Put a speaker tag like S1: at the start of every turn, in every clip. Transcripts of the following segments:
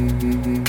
S1: Mm-hmm.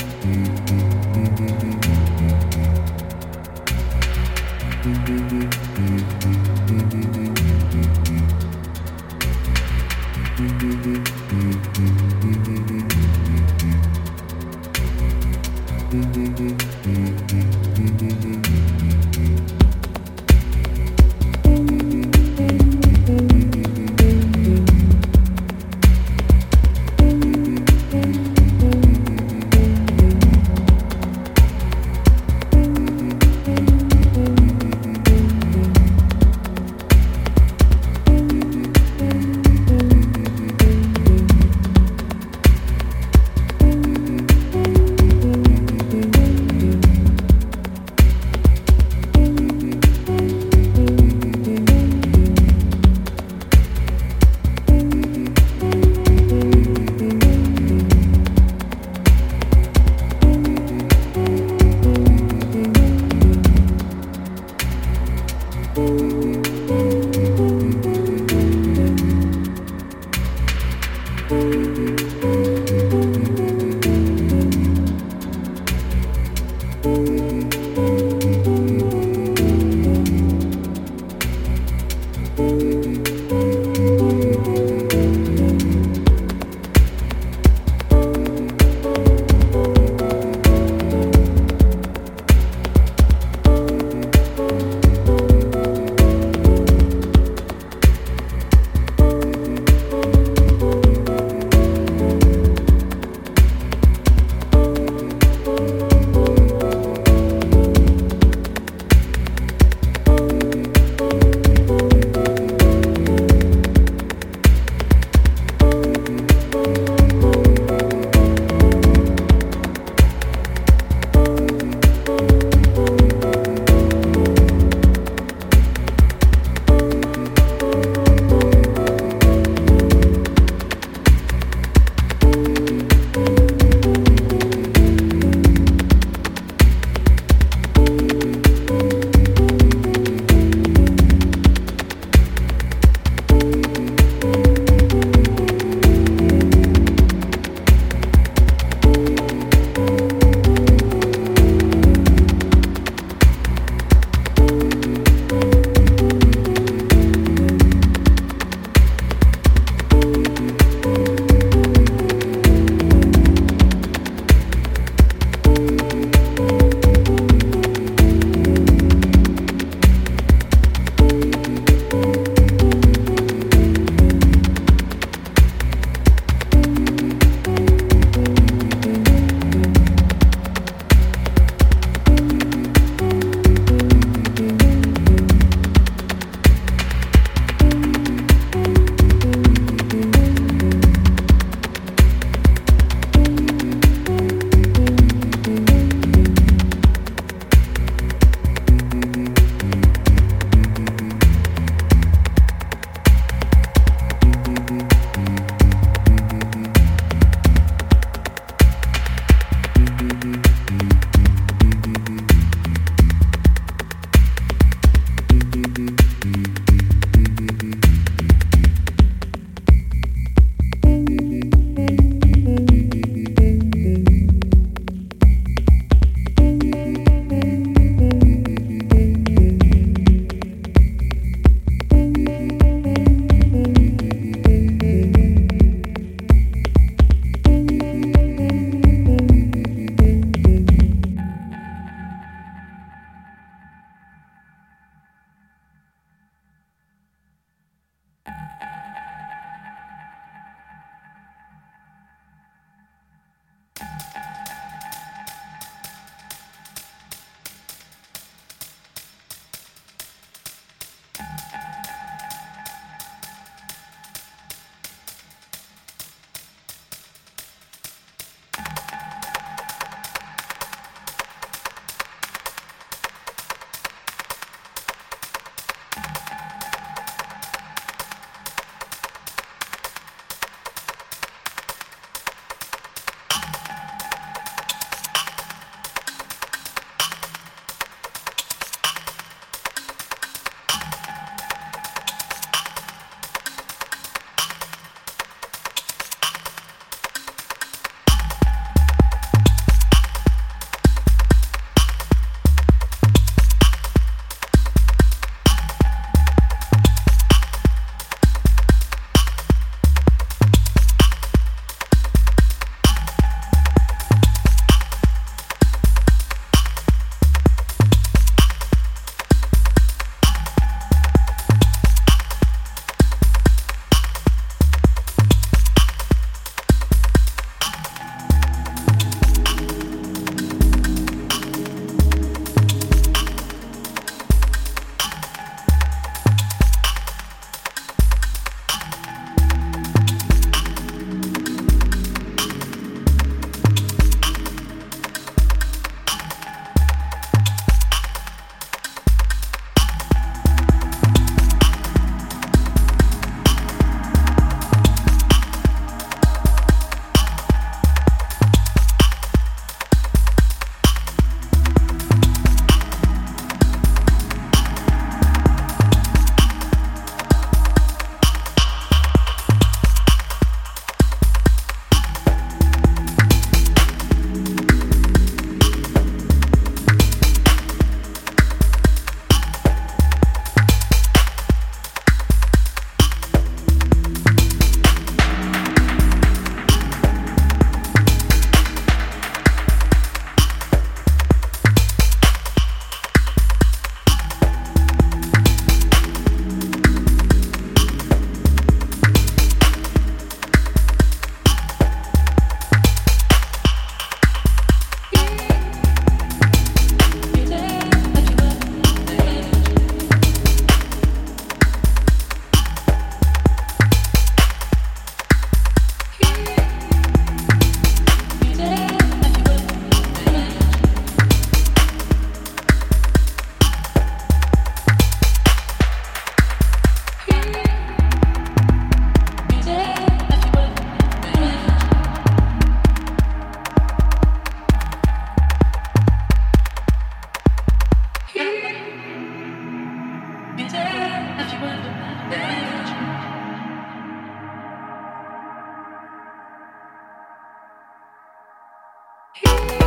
S1: Hey.